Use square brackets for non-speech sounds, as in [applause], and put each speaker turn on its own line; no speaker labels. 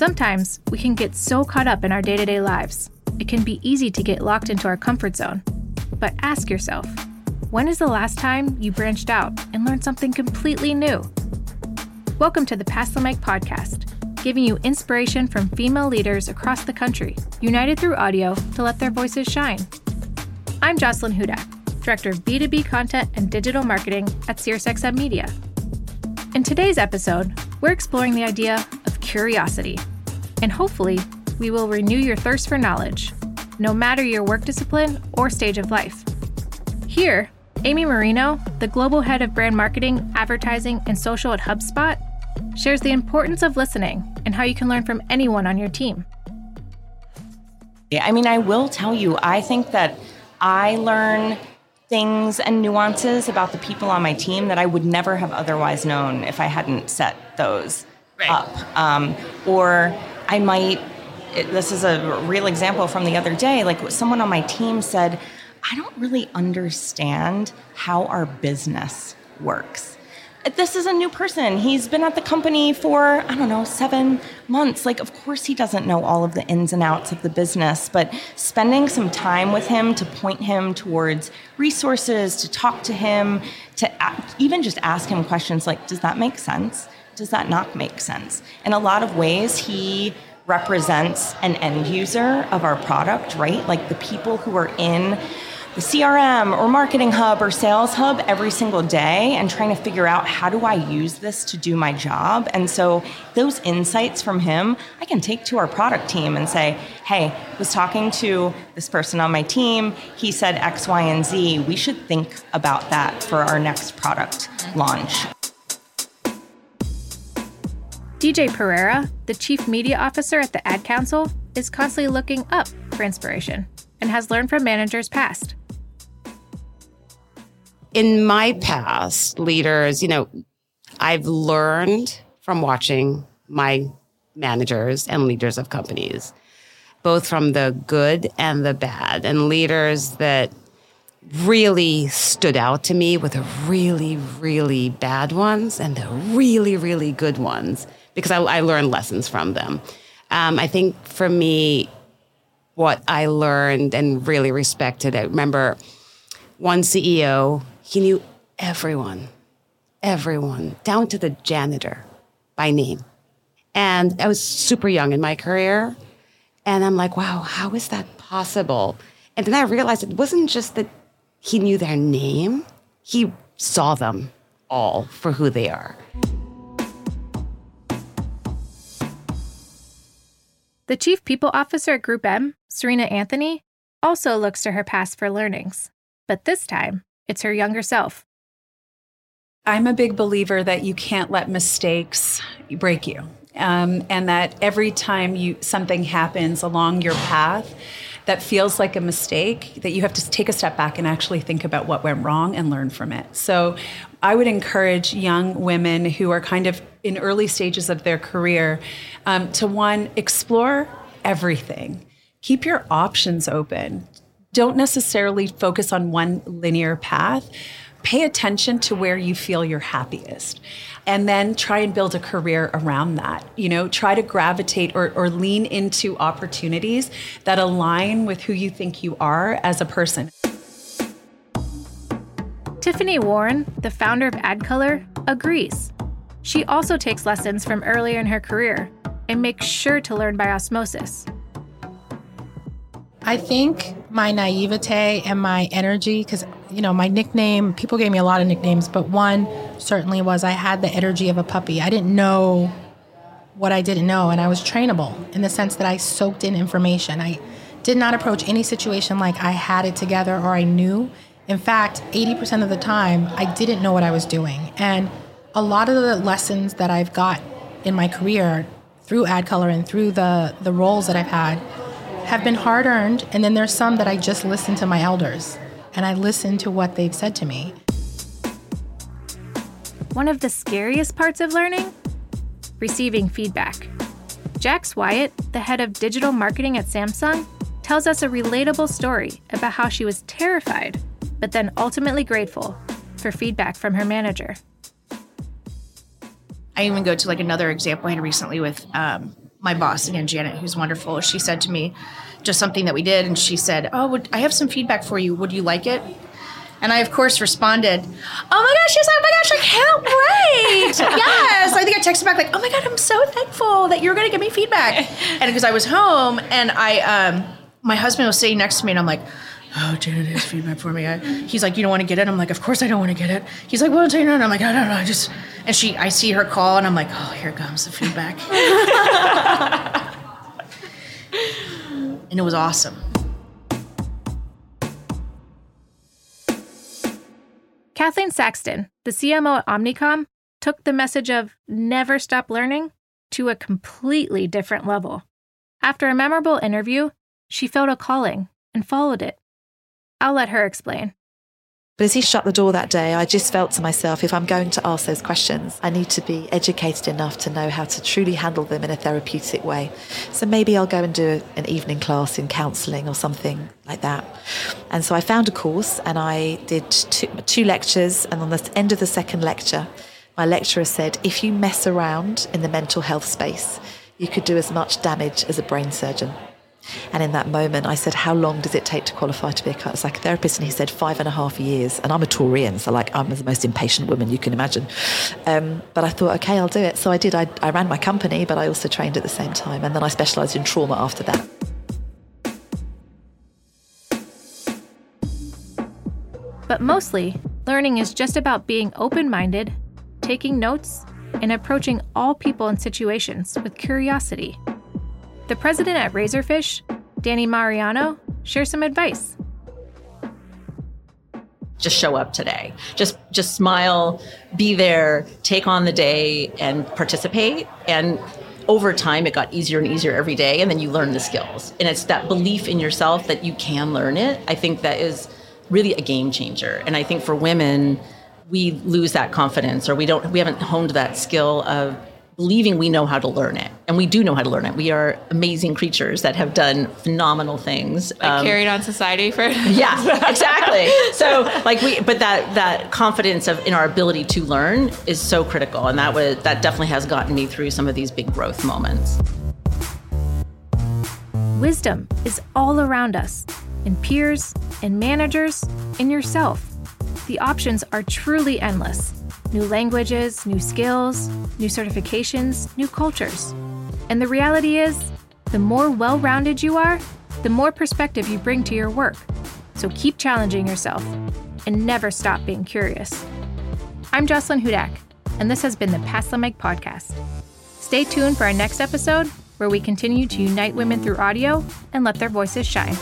Sometimes we can get so caught up in our day to day lives, it can be easy to get locked into our comfort zone. But ask yourself when is the last time you branched out and learned something completely new? Welcome to the Pass the Mic podcast, giving you inspiration from female leaders across the country, united through audio to let their voices shine. I'm Jocelyn Hudak, Director of B2B Content and Digital Marketing at SiriusXM Media. In today's episode, we're exploring the idea of curiosity, and hopefully, we will renew your thirst for knowledge, no matter your work discipline or stage of life. Here, Amy Marino, the global head of brand marketing, advertising, and social at HubSpot, shares the importance of listening and how you can learn from anyone on your team.
Yeah, I mean, I will tell you, I think that I learn things and nuances about the people on my team that I would never have otherwise known if I hadn't set those right. up. Um, or I might, it, this is a real example from the other day, like someone on my team said, I don't really understand how our business works. This is a new person. He's been at the company for, I don't know, seven months. Like, of course, he doesn't know all of the ins and outs of the business, but spending some time with him to point him towards resources, to talk to him, to even just ask him questions like, does that make sense? Does that not make sense? In a lot of ways, he represents an end user of our product, right? Like the people who are in the CRM or Marketing Hub or Sales Hub every single day and trying to figure out how do I use this to do my job. And so those insights from him, I can take to our product team and say, hey, was talking to this person on my team. He said X, Y, and Z. We should think about that for our next product launch.
DJ Pereira, the Chief Media Officer at the Ad Council, is constantly looking up for inspiration and has learned from managers past.
In my past leaders, you know, I've learned from watching my managers and leaders of companies, both from the good and the bad, and leaders that really stood out to me with the really, really bad ones and the really, really good ones because I, I learned lessons from them. Um, I think for me, what I learned and really respected, I remember one CEO he knew everyone, everyone, down to the janitor by name. And I was super young in my career. And I'm like, wow, how is that possible? And then I realized it wasn't just that he knew their name, he saw them all for who they are.
The Chief People Officer at Group M, Serena Anthony, also looks to her past for learnings, but this time it's her younger self.
I'm a big believer that you can't let mistakes break you. Um, and that every time you something happens along your path that feels like a mistake, that you have to take a step back and actually think about what went wrong and learn from it. So I would encourage young women who are kind of in early stages of their career um, to one, explore everything. Keep your options open don't necessarily focus on one linear path. Pay attention to where you feel you're happiest and then try and build a career around that. You know, try to gravitate or, or lean into opportunities that align with who you think you are as a person.
Tiffany Warren, the founder of AdColor, agrees. She also takes lessons from earlier in her career and makes sure to learn by osmosis.
I think my naivete and my energy, because, you know, my nickname, people gave me a lot of nicknames, but one certainly was I had the energy of a puppy. I didn't know what I didn't know, and I was trainable in the sense that I soaked in information. I did not approach any situation like I had it together or I knew. In fact, 80% of the time, I didn't know what I was doing. And a lot of the lessons that I've got in my career through AdColor and through the, the roles that I've had have been hard earned, and then there's some that I just listened to my elders and I listen to what they've said to me.
One of the scariest parts of learning? Receiving feedback. Jacs Wyatt, the head of digital marketing at Samsung, tells us a relatable story about how she was terrified, but then ultimately grateful for feedback from her manager.
I even go to like another example I had recently with um, my boss again, Janet, who's wonderful, she said to me just something that we did, and she said, "Oh, would, I have some feedback for you. Would you like it?" And I, of course, responded, "Oh my gosh, yes! Oh my gosh, I can't wait! [laughs] yes!" I think I texted back like, "Oh my god, I'm so thankful that you're going to give me feedback." And because I was home, and I, um, my husband was sitting next to me, and I'm like. Oh, Janet has feedback for me. I, he's like, you don't want to get it. I'm like, of course I don't want to get it. He's like, well, Janet, and I'm like, I don't know. I just, and she, I see her call, and I'm like, oh, here comes the feedback. [laughs] and it was awesome.
Kathleen Saxton, the CMO at Omnicom, took the message of never stop learning to a completely different level. After a memorable interview, she felt a calling and followed it. I'll let her explain.
But as he shut the door that day, I just felt to myself if I'm going to ask those questions, I need to be educated enough to know how to truly handle them in a therapeutic way. So maybe I'll go and do an evening class in counselling or something like that. And so I found a course and I did two, two lectures. And on the end of the second lecture, my lecturer said, if you mess around in the mental health space, you could do as much damage as a brain surgeon. And in that moment, I said, How long does it take to qualify to be a psychotherapist? And he said, Five and a half years. And I'm a Taurian, so like I'm the most impatient woman you can imagine. Um, but I thought, Okay, I'll do it. So I did. I, I ran my company, but I also trained at the same time. And then I specialized in trauma after that.
But mostly, learning is just about being open minded, taking notes, and approaching all people and situations with curiosity. The president at Razorfish, Dani Mariano, shares some advice.
Just show up today. Just just smile, be there, take on the day and participate and over time it got easier and easier every day and then you learn the skills. And it's that belief in yourself that you can learn it. I think that is really a game changer. And I think for women we lose that confidence or we don't we haven't honed that skill of believing we know how to learn it. And we do know how to learn it. We are amazing creatures that have done phenomenal things.
Like um, carried on society for [laughs]
Yeah, exactly. so like we but that that confidence of in our ability to learn is so critical. And that was that definitely has gotten me through some of these big growth moments.
Wisdom is all around us, in peers, in managers, in yourself. The options are truly endless new languages, new skills, new certifications, new cultures. And the reality is, the more well rounded you are, the more perspective you bring to your work. So keep challenging yourself and never stop being curious. I'm Jocelyn Hudak, and this has been the Pass the Mic podcast. Stay tuned for our next episode where we continue to unite women through audio and let their voices shine.